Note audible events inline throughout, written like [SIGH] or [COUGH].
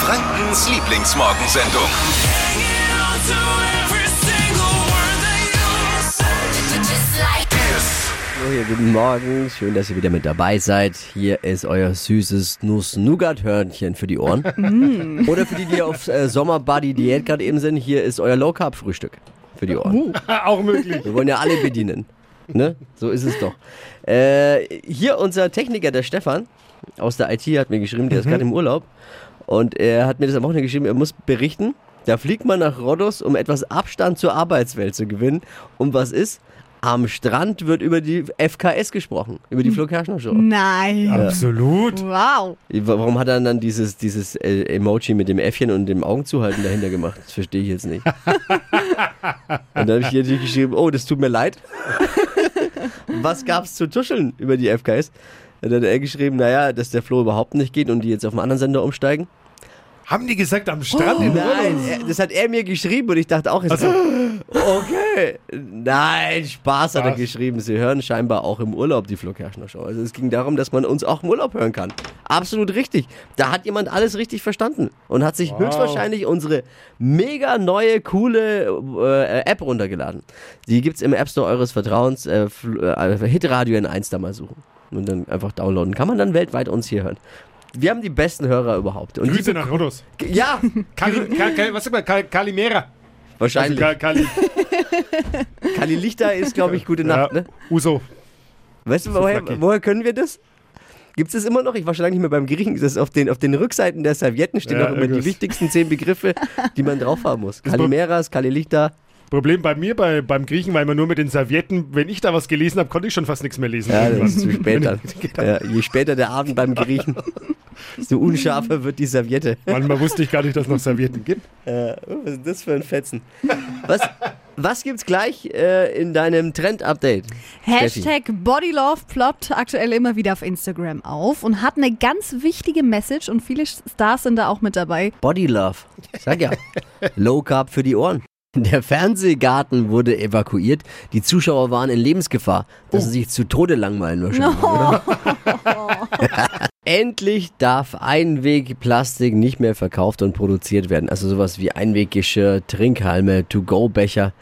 Frankens Lieblingsmorgensendung. So, hier, guten Morgen. Schön, dass ihr wieder mit dabei seid. Hier ist euer süßes Nuss-Nougat-Hörnchen für die Ohren. Oder für die, die auf äh, Sommerbody-Diät gerade eben sind, hier ist euer Low-Carb-Frühstück für die Ohren. [LAUGHS] Auch möglich. Wir wollen ja alle bedienen. Ne? So ist es doch. Äh, hier unser Techniker, der Stefan aus der IT, hat mir geschrieben, der ist gerade im Urlaub. Und er hat mir das am Wochenende geschrieben, er muss berichten. Da fliegt man nach Rhodos, um etwas Abstand zur Arbeitswelt zu gewinnen. Und was ist? Am Strand wird über die FKS gesprochen, über die Flo Kerschner Show. Nein. Absolut. Wow. Warum hat er dann dieses, dieses äh, Emoji mit dem Äffchen und dem Augenzuhalten dahinter gemacht? Das verstehe ich jetzt nicht. [LAUGHS] und dann habe ich hier natürlich geschrieben, oh, das tut mir leid. [LAUGHS] Was gab's zu tuscheln über die FKS? Dann hat er geschrieben, naja, dass der Flo überhaupt nicht geht und die jetzt auf einen anderen Sender umsteigen. Haben die gesagt, am Strand in Nein, er, das hat er mir geschrieben und ich dachte auch, es okay. Nein, Spaß hat er geschrieben. Sie hören scheinbar auch im Urlaub die Flo Kerschner Show. Also es ging darum, dass man uns auch im Urlaub hören kann. Absolut richtig. Da hat jemand alles richtig verstanden und hat sich höchstwahrscheinlich unsere mega neue, coole äh, App runtergeladen. Die gibt's im App Store eures Vertrauens. Äh, äh, Hitradio N1 da mal suchen. Und dann einfach downloaden. Kann man dann weltweit uns hier hören. Wir haben die besten Hörer überhaupt. Und Grüße nach Rhodos. ja, Kali, Kali, Kali, was sagt man? Kali, Kalimera. wahrscheinlich. Also, Kali, [LAUGHS] Kali Lichter ist, glaube ich, gute Nacht, ja, ne? Uso. Weißt du, woher, woher können wir das? Gibt es das immer noch? Ich war schon lange nicht mehr beim Griechen. Das auf, den, auf den Rückseiten der Servietten stehen Ja, noch immer die wichtigsten zehn Begriffe, die man drauf haben muss. [LAUGHS] Kalimeras, Kalilichter. Problem bei mir bei, beim Griechen, weil man nur mit den Servietten, wenn ich da was gelesen habe, konnte ich schon fast nichts mehr lesen. Ja, das ist zu spät dann. [LAUGHS] Ja, je später der Abend beim Griechen, desto unscharfer wird die Serviette. Manchmal wusste ich gar nicht, dass es noch Servietten gibt. Äh, was ist das für ein Fetzen? Was, was gibt's gleich äh, in deinem Trend-Update? Hashtag Bodylove ploppt aktuell immer wieder auf Instagram auf und hat eine ganz wichtige Message und viele Stars sind da auch mit dabei. Body Love. Sag ja. Low Carb für die Ohren. Der Fernsehgarten wurde evakuiert. Die Zuschauer waren in Lebensgefahr, dass sie sich zu Tode langweilen wahrscheinlich, oder? [LAUGHS] [LAUGHS] Endlich darf Einwegplastik nicht mehr verkauft und produziert werden. Also sowas wie Einweggeschirr, Trinkhalme, To-Go-Becher.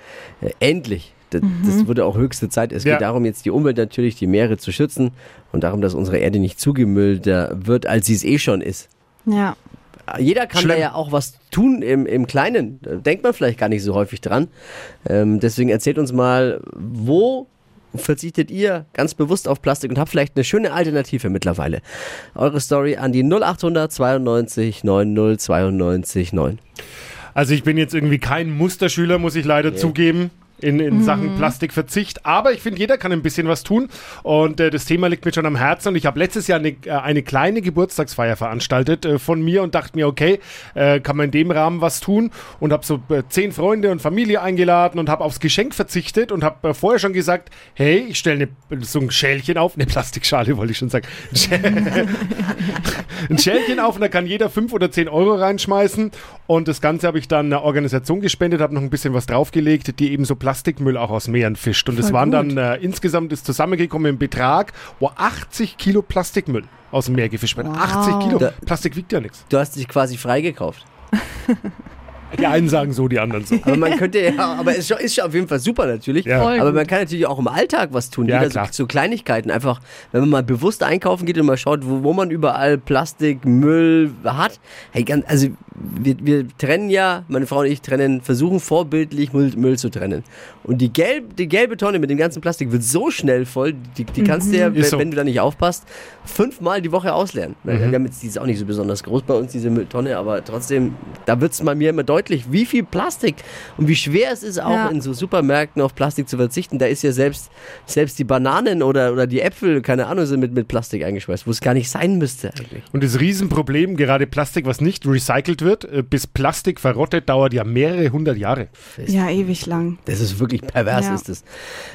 Äh, endlich. Das, das wurde auch höchste Zeit. Es Ja. geht darum, jetzt die Umwelt natürlich, die Meere zu schützen und darum, dass unsere Erde nicht zugemüllter wird, als sie es eh schon ist. Ja. Jeder kann Schlimm. da ja auch was tun im, im Kleinen. Da denkt man vielleicht gar nicht so häufig dran. Ähm, deswegen erzählt uns mal, wo verzichtet ihr ganz bewusst auf Plastik und habt vielleicht eine schöne Alternative mittlerweile. Eure Story an die 0800 92 90 92 9. Also ich bin jetzt irgendwie kein Musterschüler, muss ich leider zugeben. In, in Sachen Plastikverzicht. Aber ich finde, jeder kann ein bisschen was tun. Und äh, das Thema liegt mir schon am Herzen. Und ich habe letztes Jahr eine, äh, eine kleine Geburtstagsfeier veranstaltet äh, von mir und dachte mir, okay, äh, kann man in dem Rahmen was tun? Und habe so äh, zehn Freunde und Familie eingeladen und habe aufs Geschenk verzichtet und habe äh, vorher schon gesagt, hey, ich stelle so ein Schälchen auf, eine Plastikschale wollte ich schon sagen. Ein [LAUGHS] Schä- ein Schälchen auf und da kann jeder fünf oder zehn Euro reinschmeißen. Und das Ganze habe ich dann einer Organisation gespendet, habe noch ein bisschen was draufgelegt, die eben so Plastikmüll auch aus Meeren fischt. Und es Voll waren gut. dann äh, insgesamt ist zusammengekommen im Betrag, wo 80 Kilo Plastikmüll aus dem Meer gefischt werden. Wow. 80 Kilo. Da- Plastik wiegt ja nichts. Du hast dich quasi freigekauft. [LAUGHS] Die einen sagen so, die anderen so. Aber man könnte ja, aber es ist schon, ist schon auf jeden Fall super natürlich. Ja. Aber man kann natürlich auch im Alltag was tun. Ja, Jeder klar. so, so Kleinigkeiten. Einfach, wenn man mal bewusst einkaufen geht und mal schaut, wo, wo man überall Plastik, Müll hat. Hey, also wir, wir trennen ja, meine Frau und ich trennen, versuchen vorbildlich Müll, Müll zu trennen. Und die, gelb, die gelbe Tonne mit dem ganzen Plastik wird so schnell voll, die, die kannst du ja, wenn, Ist so. wenn du da nicht aufpasst, fünfmal die Woche ausleeren. Mhm. Wir haben jetzt, die ist auch nicht so besonders groß bei uns, diese Mülltonne, aber trotzdem, da wird es mal mir immer deutlich, wie viel Plastik und wie schwer es ist, auch Ja. in so Supermärkten auf Plastik zu verzichten. Da ist ja selbst, selbst die Bananen oder, oder die Äpfel, keine Ahnung, sind mit, mit Plastik eingeschweißt, wo es gar nicht sein müsste eigentlich. Und das Riesenproblem, gerade Plastik, was nicht recycelt wird, äh, bis Plastik verrottet, dauert ja mehrere hundert Jahre. Ja, ewig lang. Das ist wirklich pervers, Ja. ist das.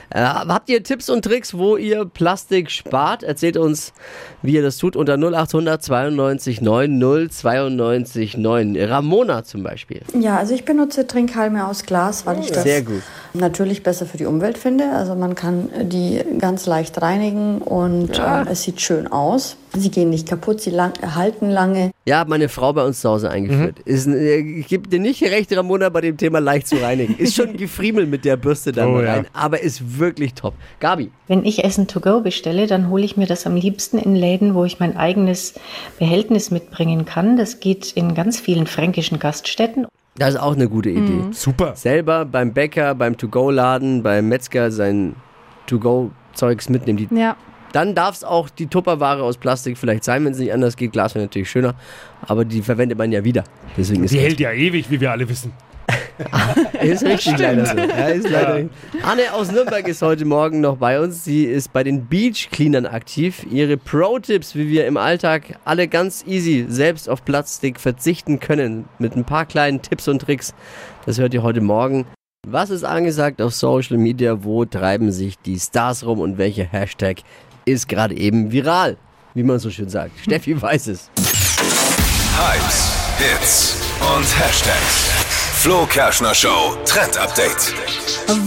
Äh, habt ihr Tipps und Tricks, wo ihr Plastik spart? Erzählt uns, wie ihr das tut unter 0800 92 90 92 9. Ramona zum Beispiel. Ja, also ich benutze Trinkhalme aus Glas, weil ich das Sehr gut. natürlich besser für die Umwelt finde. Also man kann die ganz leicht reinigen und äh, es sieht schön aus. Sie gehen nicht kaputt, sie lang, halten lange. Ja, hat meine Frau bei uns zu Hause eingeführt. Ist, ein- äh, ich gebe dir nicht recht, Ramona, bei dem Thema leicht zu reinigen. Ist schon [LAUGHS] ein Gefriemel mit der Bürste dann Oh, mal ja. rein, aber ist wirklich top. Gabi, Wenn ich Essen to go bestelle, dann hole ich mir das am liebsten in Läden, wo ich mein eigenes Behältnis mitbringen kann. Das geht in ganz vielen fränkischen Gaststätten. Das ist auch eine gute Idee. Super. Selber beim Bäcker, beim To-Go-Laden, beim Metzger sein To-Go-Zeugs mitnehmen. Die, Ja. dann darf es auch die Tupperware aus Plastik vielleicht sein, wenn es nicht anders geht. Glas wäre natürlich schöner, aber die verwendet man ja wieder. Deswegen ist Die hält ja ewig, wie wir alle wissen. [LAUGHS] Ist richtig leider so. Ja, ist leider Anne aus Nürnberg ist heute Morgen noch bei uns. Sie ist bei den Beach Cleanern aktiv. Ihre Pro-Tipps, wie wir im Alltag alle ganz easy selbst auf Plastik verzichten können, mit ein paar kleinen Tipps und Tricks, das hört ihr heute Morgen. Was ist angesagt auf Social Media? Wo treiben sich die Stars rum und welcher Hashtag ist gerade eben viral? Wie man so schön sagt. [LAUGHS] Steffi weiß es. Hypes, Hits und Hashtags. Flo Kerschner Show Trend Update.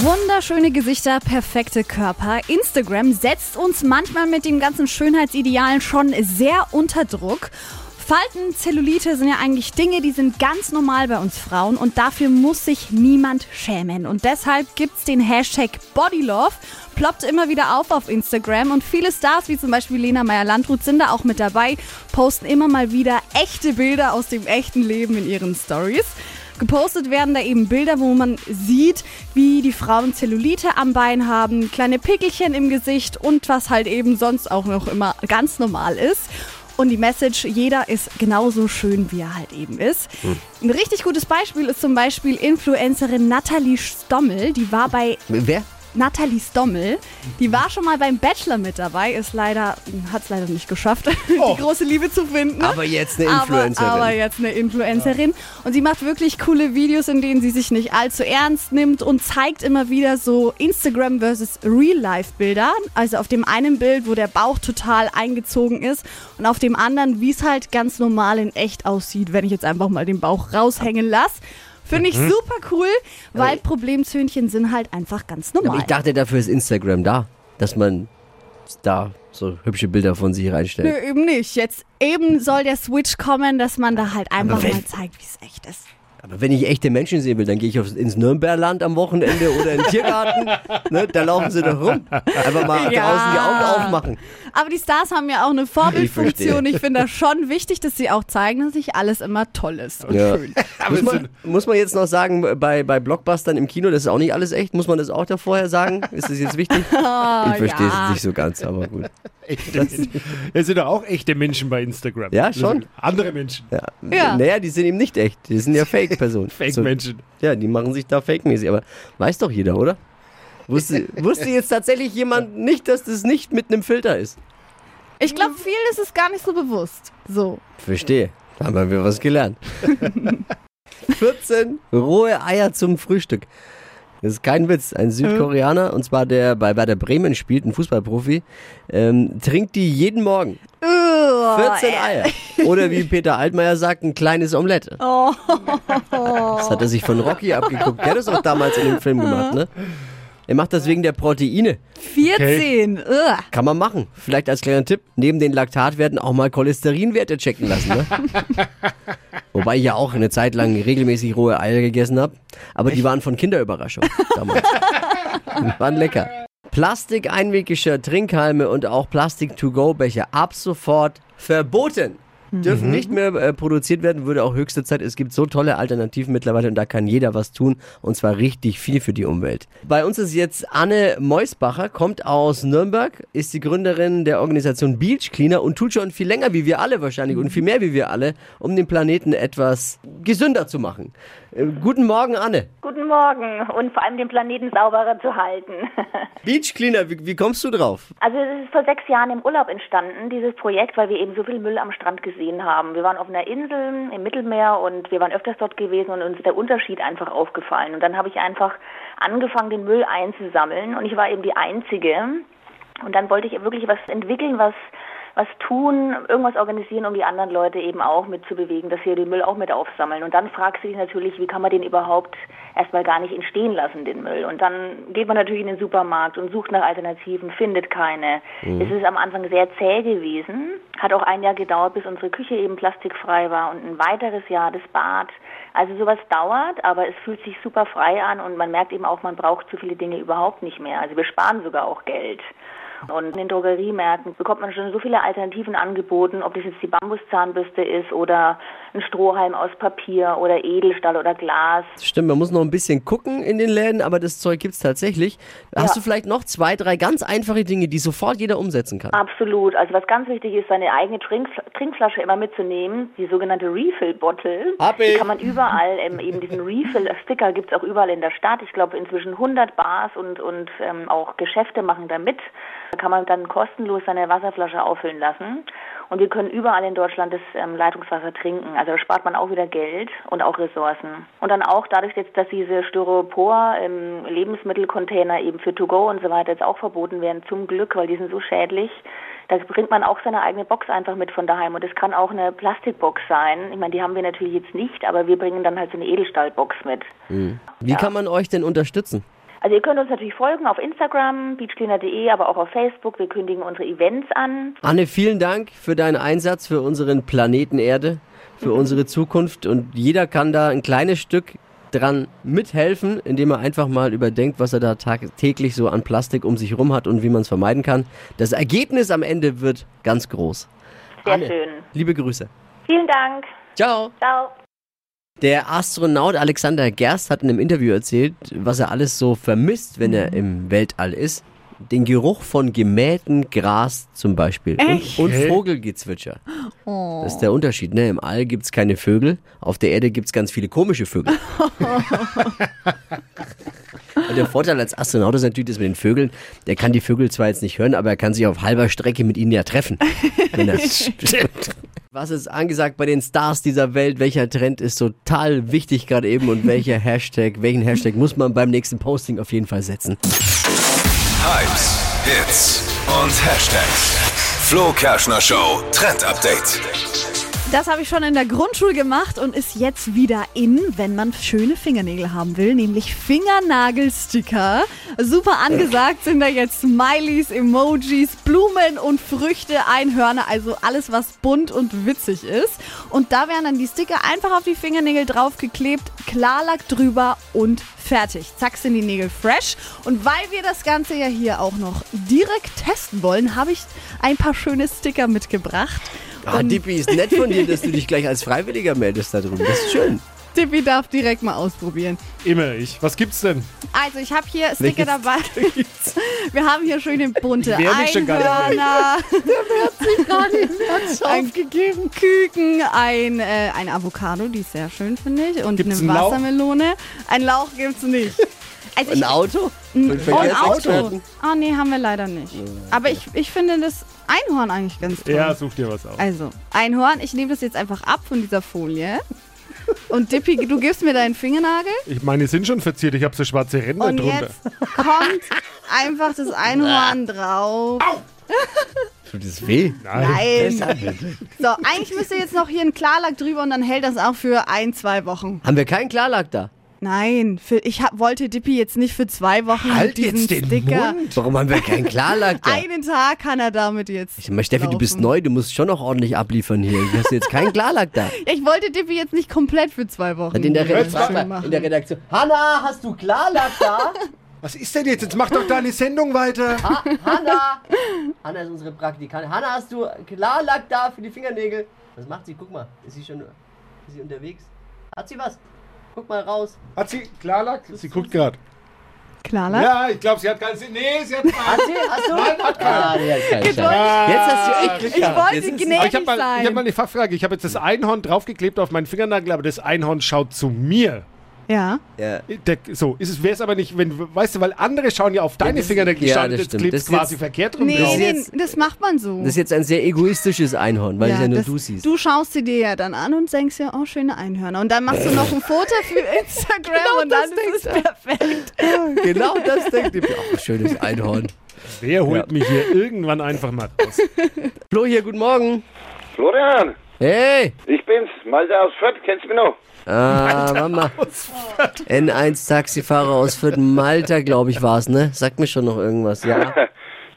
Wunderschöne Gesichter, perfekte Körper. Instagram setzt uns manchmal mit den ganzen Schönheitsidealen schon sehr unter Druck. Falten, Zellulite sind ja eigentlich Dinge, die sind ganz normal bei uns Frauen und dafür muss sich niemand schämen. Und deshalb gibt's den Hashtag Bodylove, ploppt immer wieder auf auf Instagram und viele Stars, wie zum Beispiel Lena Meyer-Landrut, sind da auch mit dabei, posten immer mal wieder echte Bilder aus dem echten Leben in ihren Stories. Gepostet werden da eben Bilder, wo man sieht, wie die Frauen Zellulite am Bein haben, kleine Pickelchen im Gesicht und was halt eben sonst auch noch immer ganz normal ist. Und die Message, jeder ist genauso schön, wie er halt eben ist. Ein richtig gutes Beispiel ist zum Beispiel Influencerin Nathalie Stommel. Die war bei Wer? Nathalie Stommel. Die war schon mal beim Bachelor mit dabei, ist leider, hat es leider nicht geschafft, [LAUGHS] die große Liebe zu finden. Aber jetzt eine Aber, Influencerin. aber jetzt eine Influencerin. Und sie macht wirklich coole Videos, in denen sie sich nicht allzu ernst nimmt und zeigt immer wieder so Instagram versus Real-Life-Bilder. Also auf dem einen Bild, wo der Bauch total eingezogen ist und auf dem anderen, wie es halt ganz normal in echt aussieht, wenn ich jetzt einfach mal den Bauch raushängen lasse. Finde ich super cool, weil Problemzöhnchen sind halt einfach ganz Aber normal. ich dachte, dafür ist Instagram da, dass man da so hübsche Bilder von sich reinstellt. Nö, eben nicht. Jetzt eben soll der Switch kommen, dass man da halt einfach mal zeigt, wie es echt ist. Aber wenn ich echte Menschen sehen will, dann gehe ich aufs, ins Nürnberland am Wochenende oder in den Tiergarten. [LAUGHS] ne, da laufen sie doch rum. Einfach mal Ja. draußen die Augen aufmachen. Aber die Stars haben ja auch eine Vorbildfunktion. verstehe. Ich, finde das schon wichtig, dass sie auch zeigen, dass nicht alles immer toll ist und Ja. schön. [LAUGHS] Muss man, muss man jetzt noch sagen, bei, bei Blockbustern im Kino, das ist auch nicht alles echt. Muss man das auch da vorher sagen? Ist das jetzt wichtig? [LAUGHS] ich verstehe ja. es nicht so ganz, aber gut. Echte Menschen. Es sind doch auch echte Menschen bei Instagram. Ja, Das schon. Andere Menschen. Ja. Ja. Naja, die sind eben nicht echt. Die sind ja [LAUGHS] Fake-Personen. So, Fake-Menschen. ja, die machen sich da fake-mäßig. Aber weiß doch jeder, oder? Wusste, [LAUGHS] wusste jetzt tatsächlich jemand nicht, dass das nicht mit einem Filter ist? Ich glaube, vielen ist es gar nicht so bewusst. So. Verstehe. Haben wir was gelernt. [LAUGHS] 14 rohe Eier zum Frühstück. Das ist kein Witz. Ein Südkoreaner, und zwar der bei Werder Bremen spielt, ein Fußballprofi, ähm, trinkt die jeden Morgen. 14 Eier. Oder wie Peter Altmaier sagt, ein kleines Omelett. Das hat er sich von Rocky abgeguckt. Der hat das auch damals in dem Film gemacht, ne? Er macht das wegen der Proteine. 14. Ugh. Kann man machen. Vielleicht als kleiner Tipp, neben den Laktatwerten auch mal Cholesterinwerte checken lassen. Ne? [LAUGHS] Wobei ich ja auch eine Zeit lang regelmäßig rohe Eier gegessen habe. Aber die waren von Kinderüberraschung damals. Waren lecker. Plastik-Einweggeschirr, Trinkhalme und auch Plastik-to-go-Becher ab sofort verboten. Dürfen nicht mehr äh, produziert werden, würde auch höchste Zeit. Es gibt so tolle Alternativen mittlerweile und da kann jeder was tun und zwar richtig viel für die Umwelt. Bei uns ist jetzt Anne Meusbacher, kommt aus Nürnberg, ist die Gründerin der Organisation Beach Cleaner und tut schon viel länger wie wir alle wahrscheinlich und viel mehr wie wir alle, um den Planeten etwas gesünder zu machen. Äh, guten Morgen, Anne. Guten Morgen und vor allem den Planeten sauberer zu halten. [LAUGHS] Beach Cleaner, wie, wie kommst du drauf? Also es ist vor sechs Jahren im Urlaub entstanden, dieses Projekt, weil wir eben so viel Müll am Strand gesehen haben. Wir waren auf einer Insel im Mittelmeer und wir waren öfters dort gewesen und uns ist der Unterschied einfach aufgefallen. Und dann habe ich einfach angefangen, den Müll einzusammeln und ich war eben die Einzige. Und dann wollte ich wirklich was entwickeln, was was tun, irgendwas organisieren, um die anderen Leute eben auch mitzubewegen, dass sie den Müll auch mit aufsammeln. Und dann fragst du dich natürlich, wie kann man den überhaupt erstmal gar nicht entstehen lassen, den Müll. Und dann geht man natürlich in den Supermarkt und sucht nach Alternativen, findet keine. Es ist am Anfang sehr zäh gewesen, hat auch ein Jahr gedauert, bis unsere Küche eben plastikfrei war und ein weiteres Jahr das Bad. Also sowas dauert, aber es fühlt sich super frei an und man merkt eben auch, man braucht zu viele Dinge überhaupt nicht mehr. Also wir sparen sogar auch Geld. Und in den Drogeriemärkten bekommt man schon so viele Alternativen angeboten, ob das jetzt die Bambuszahnbürste ist oder ein Strohhalm aus Papier oder Edelstahl oder Glas. Stimmt, man muss noch ein bisschen gucken in den Läden, aber das Zeug gibt's tatsächlich. Hast Ja. du vielleicht noch zwei, drei ganz einfache Dinge, die sofort jeder umsetzen kann? Absolut. Also was ganz wichtig ist, seine eigene Trink Trinkflasche immer mitzunehmen, die sogenannte Refill-Bottle. Die kann man überall, ähm, eben diesen Refill-Sticker gibt's auch überall in der Stadt. Ich glaube inzwischen 100 Bars und, und ähm, auch Geschäfte machen da mit. Da kann man dann kostenlos seine Wasserflasche auffüllen lassen. Und wir können überall in Deutschland das ähm, Leitungswasser trinken. Also da spart man auch wieder Geld und auch Ressourcen. Und dann auch dadurch jetzt, dass diese Styropor ähm, Lebensmittelcontainer eben für To-Go und so weiter jetzt auch verboten werden, zum Glück, weil die sind so schädlich. Da bringt man auch seine eigene Box einfach mit von daheim. Und das kann auch eine Plastikbox sein. Ich meine, die haben wir natürlich jetzt nicht, aber wir bringen dann halt so eine Edelstahlbox mit. Wie kann man euch denn unterstützen? Also ihr könnt uns natürlich folgen auf Instagram, beachcleaner.de, aber auch auf Facebook. Wir kündigen unsere Events an. Anne, vielen Dank für deinen Einsatz für unseren Planeten Erde, für unsere Zukunft. Und jeder kann da ein kleines Stück dran mithelfen, indem er einfach mal überdenkt, was er da tagtäglich so an Plastik um sich rum hat und wie man es vermeiden kann. Das Ergebnis am Ende wird ganz groß. Sehr Anne, schön. liebe Grüße. Vielen Dank. Ciao. Ciao. Der Astronaut Alexander Gerst hat in einem Interview erzählt, was er alles so vermisst, wenn er im Weltall ist. Den Geruch von gemähtem Gras zum Beispiel. Echt? Und, und Vogelgezwitscher. Das ist der Unterschied. Ne? Im All gibt es keine Vögel, auf der Erde gibt es ganz viele komische Vögel. [LAUGHS] Und der Vorteil als Astronaut ist natürlich, dass mit den Vögeln, der kann die Vögel zwar jetzt nicht hören, aber er kann sich auf halber Strecke mit ihnen ja treffen. Wenn er [LAUGHS] Was ist angesagt bei den Stars dieser Welt? Welcher Trend ist total wichtig gerade eben und welcher Hashtag, welchen Hashtag muss man beim nächsten Posting auf jeden Fall setzen? Hypes, Hits und Hashtags. Flo Kerschner Show Trend Update. Das habe ich schon in der Grundschule gemacht und ist jetzt wieder in, wenn man schöne Fingernägel haben will, nämlich Fingernagelsticker. Super angesagt sind da jetzt Smileys, Emojis, Blumen und Früchte, Einhörner, also alles, was bunt und witzig ist. Und da werden dann die Sticker einfach auf die Fingernägel draufgeklebt, Klarlack drüber und fertig. Zack sind die Nägel fresh. Und weil wir das Ganze ja hier auch noch direkt testen wollen, habe ich ein paar schöne Sticker mitgebracht. Ah, Dippi, ist nett von dir, dass du dich gleich als Freiwilliger meldest da drüben. Das ist schön. Tippi darf direkt mal ausprobieren. Immer ich. Was gibt's denn? Also, ich habe hier Sticker dabei. [LAUGHS] Wir haben hier schöne bunte Die werden schon gar nicht Einhörner. [LAUGHS] ein Küken, ein, äh, ein Avocado, die ist sehr schön, finde ich. Und Gibt's eine? Wassermelone. Ein Lauch gibt's nicht. Also Ein ich, Auto? oh, ein Auto. Ah, nee, haben wir leider nicht. Aber ich, ich finde das Einhorn eigentlich ganz toll. Ja, such dir was aus. Also, Einhorn, ich nehme das jetzt einfach ab von dieser Folie. Und Dippi, du gibst mir deinen Fingernagel. Ich meine, die sind schon verziert. Ich habe so schwarze Ränder Und drunter. jetzt kommt einfach das Einhorn drauf. Tut das weh? Nein. So, eigentlich müsste jetzt noch hier ein Klarlack drüber und dann hält das auch für ein, zwei Wochen. Haben wir keinen Klarlack da? Nein, für, ich hab, wollte Dippi jetzt nicht für zwei Wochen Halt diesen jetzt den Sticker. Mund. Warum haben wir keinen Klarlack da? Einen Tag kann er damit jetzt. Ich meine, Steffi, du bist laufen. neu, du musst schon noch ordentlich abliefern hier. Du hast jetzt keinen Klarlack da. [LAUGHS] Ja, Ich wollte Dippi jetzt nicht komplett für zwei Wochen. In der, Redaktion, machen. in der Redaktion. Hanna, hast du Klarlack da? [LAUGHS] Was ist denn jetzt? Jetzt mach doch deine Sendung weiter. Ha Hanna! Hanna ist unsere Praktikantin. Hanna, hast du Klarlack da für die Fingernägel? Was macht sie? Guck mal. Ist sie schon ist sie unterwegs? Hat sie was? Guck mal raus. Hat sie Klarlack? Sie guckt gerade. Klarlack? Ja, ich glaube, sie hat keinen Sinn. Nee, sie hat Hat sie? Hast du? Nein, hat keinen. Ah, keinen Jetzt hast du echt Glück Ich gehabt. wollte Jetzt ist- gnädig Aber ich habe mal, sein. hab mal eine Fachfrage. Ich habe jetzt das Einhorn draufgeklebt auf meinen Fingernagel, aber das Einhorn schaut zu mir. Ja. Ja. Der, so, ist es wäre es aber nicht, wenn weißt du, weil andere schauen ja auf deine das- Fingernägel, ja, schauen, das stimmt. klebt Das quasi jetzt- verkehrt rum Nee, drauf. jetzt- das macht man so. Das ist jetzt ein sehr egoistisches Einhorn, weil es ja nur das- du siehst. Du schaust sie dir ja dann an und denkst ja, oh, schöne Einhörner. Und dann machst du noch ein Foto für [LAUGHS] Instagram und dann ist es perfekt. [LAUGHS] genau das denkt ihr. Ach, schönes Einhorn. Wer holt mich hier irgendwann einfach mal raus? Flo hier, guten Morgen. Florian, Hey! ich bin's, Malte aus Fürth, kennst du mich noch? Ah, Mama. N1 Taxifahrer aus Fürth, Malta, glaube ich, war's, ne? Sagt mir schon noch irgendwas, ja. [LAUGHS]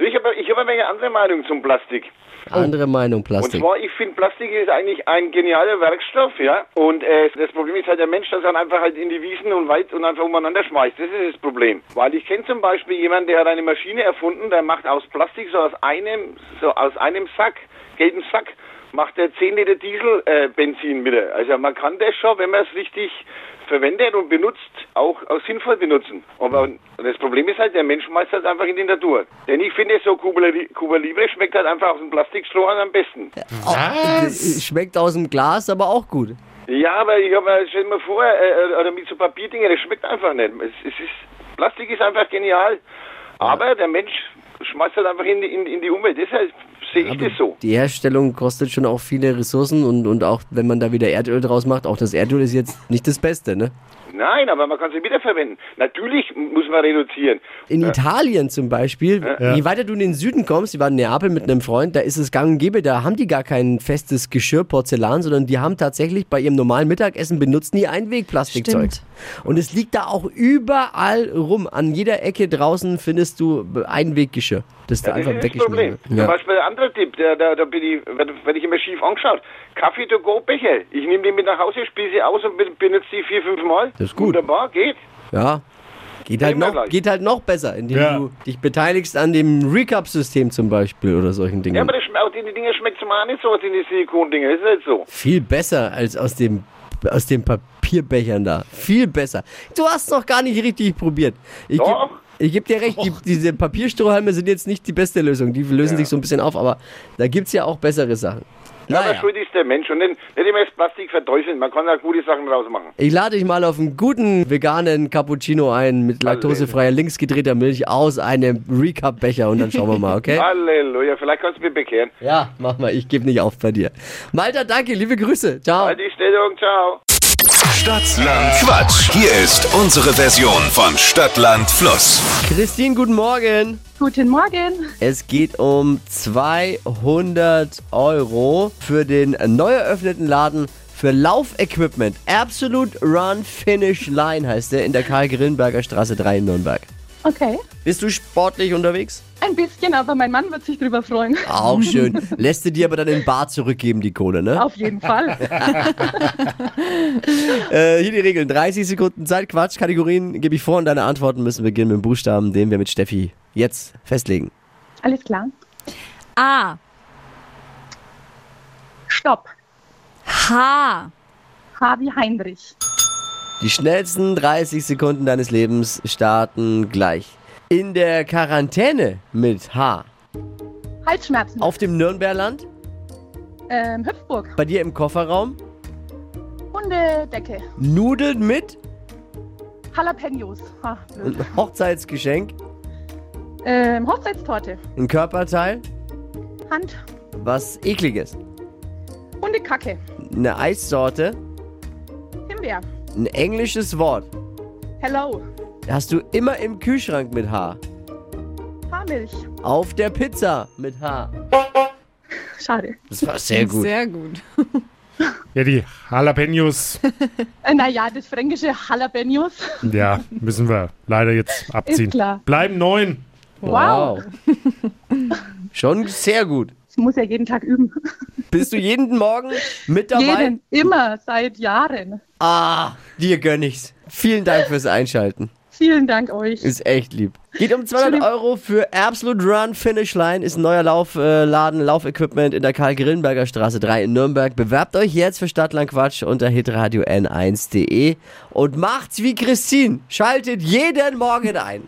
Ich habe ich hab eine andere Meinung zum Plastik. Andere Meinung, Und Plastik. zwar, ich finde, Plastik ist eigentlich ein genialer Werkstoff, ja. Und äh, das Problem ist halt der Mensch, das dann einfach halt in die Wiesen und Wald und einfach umeinander schmeißt. Das ist das Problem. Weil ich kenne zum Beispiel jemanden, der hat eine Maschine erfunden, der macht aus Plastik so aus einem, so aus einem Sack, gelben Sack, macht er 10 Liter Diesel äh, Benzin mit. Also man kann das schon, wenn man es richtig verwendet und benutzt, auch, auch sinnvoll benutzen. Aber das Problem ist halt, der Mensch schmeißt das einfach in die Natur. Denn ich finde, so Cuba, Li- Cuba Libre schmeckt halt einfach aus dem Plastikstrohhalm am besten. Äh, Schmeckt aus dem Glas, aber auch gut. Ja, aber ich habe stell dir mal vor, äh, oder mit so Papierdingen, das schmeckt einfach nicht. Es, es ist, Plastik ist einfach genial. Aber der Mensch schmeißt halt einfach in die, in, in die Umwelt. Deshalb sehe ich das so. Die Herstellung kostet schon auch viele Ressourcen und, und auch wenn man da wieder Erdöl draus macht, auch das Erdöl ist jetzt nicht das Beste, ne? Nein, aber man kann sie wiederverwenden. Natürlich muss man reduzieren. In Italien zum Beispiel, je weiter du in den Süden kommst, ich war in Neapel mit einem Freund, da ist es gang und gäbe, da haben die gar kein festes Geschirr, Porzellan, sondern die haben tatsächlich bei ihrem normalen Mittagessen benutzen die Einwegplastikzeug. Stimmt. Und es liegt da auch überall rum. An jeder Ecke draußen findest du Einweggeschirr. Das da Das einfach ist das Problem. weggeschmissen wird. Zum Beispiel der andere Tipp, da, da, da bin ich, werde werd ich immer schief angeschaut. Kaffee-to-go-Becher. Ich nehme die mit nach Hause, spiele sie aus und ben- benutze die vier, fünf Mal. Das ist gut. Wunderbar, geht. Ja. Geht halt, noch, gleich. geht halt noch besser, indem Ja. du dich beteiligst an dem Recap-System zum Beispiel oder solchen Dingen. Ja, aber das schmeckt, auch die, die Dinger schmeckt zum auch nicht so, sind die Silikon-Dinger. Ist halt so. Viel besser als aus dem aus den Papierbechern da. Viel besser. Du hast noch gar nicht richtig probiert. Ich geb, Doch. Ich geb dir recht, die, diese Papierstrohhalme sind jetzt nicht die beste Lösung. Die lösen sich so ein bisschen auf, aber da gibt's ja auch bessere Sachen. Ja, aber Naja, schuld ist der Mensch und nicht, nicht immer das Plastik verteufeln. Man kann da gute Sachen draus machen. ich lade dich mal auf einen guten veganen Cappuccino ein mit laktosefreier linksgedrehter Milch aus einem Recap-Becher und dann schauen wir mal, okay? [LAUGHS] Halleluja, vielleicht kannst du mich bekehren. Ja, mach mal, ich gebe nicht auf bei dir. Malta, danke, liebe Grüße. Ciao. Halt die Stellung, ciao. Stadtland Quatsch. Hier ist unsere Version von Stadtland Fluss. Christine, guten Morgen. Guten Morgen. Es geht um 200 Euro für den neu eröffneten Laden für Laufequipment. Absolute Run Finish Line heißt der in der Karl-Grillenberger Straße 3 in Nürnberg. Okay. Bist du sportlich unterwegs? Ein bisschen, aber mein Mann wird sich drüber freuen. Auch [LAUGHS] schön. Lässt du dir aber dann in den Bar zurückgeben, die Kohle, ne? Auf jeden Fall. [LAUGHS] Äh, hier die Regeln. 30 Sekunden Zeit, Quatsch, Kategorien gebe ich vor und deine Antworten müssen beginnen mit dem Buchstaben, den wir mit Steffi jetzt festlegen. Alles klar. A. Stopp. H. H wie Heinrich. Die schnellsten 30 Sekunden deines Lebens starten gleich. In der Quarantäne mit H. Halsschmerzen. Auf dem Nürnberland, Ähm, Hüpfburg. bei dir im Kofferraum, Hundedecke. Nudeln mit Jalapenos. Ha, blöd. ein Hochzeitsgeschenk, Ähm, Hochzeitstorte. ein Körperteil, Hand. was ekliges, Hundekacke. eine Eissorte, Himbeer. Ein englisches Wort. Hello. Hast du immer im Kühlschrank mit H. Haarmilch. Auf der Pizza mit H. Schade. Das war sehr gut. Sehr gut. [LAUGHS] Ja, die Jalapenos, Äh, naja, das fränkische Jalapenos. ja, müssen wir leider jetzt abziehen. Ist klar. Bleiben neun. Wow. Schon sehr gut. Ich muss ja jeden Tag üben. Bist du jeden Morgen mit dabei? Jeden. Immer. Seit Jahren. Ah, dir gönn ich's. Vielen Dank fürs Einschalten. Vielen Dank euch. Ist echt lieb. Geht um 200 Euro für Absolute Run Finish Line. Ist ein neuer Laufladen, Laufequipment in der Karl-Grillenberger Straße 3 in Nürnberg. Bewerbt euch jetzt für Stadtland Quatsch unter hitradio n1.de und macht's wie Christine. Schaltet jeden Morgen ein.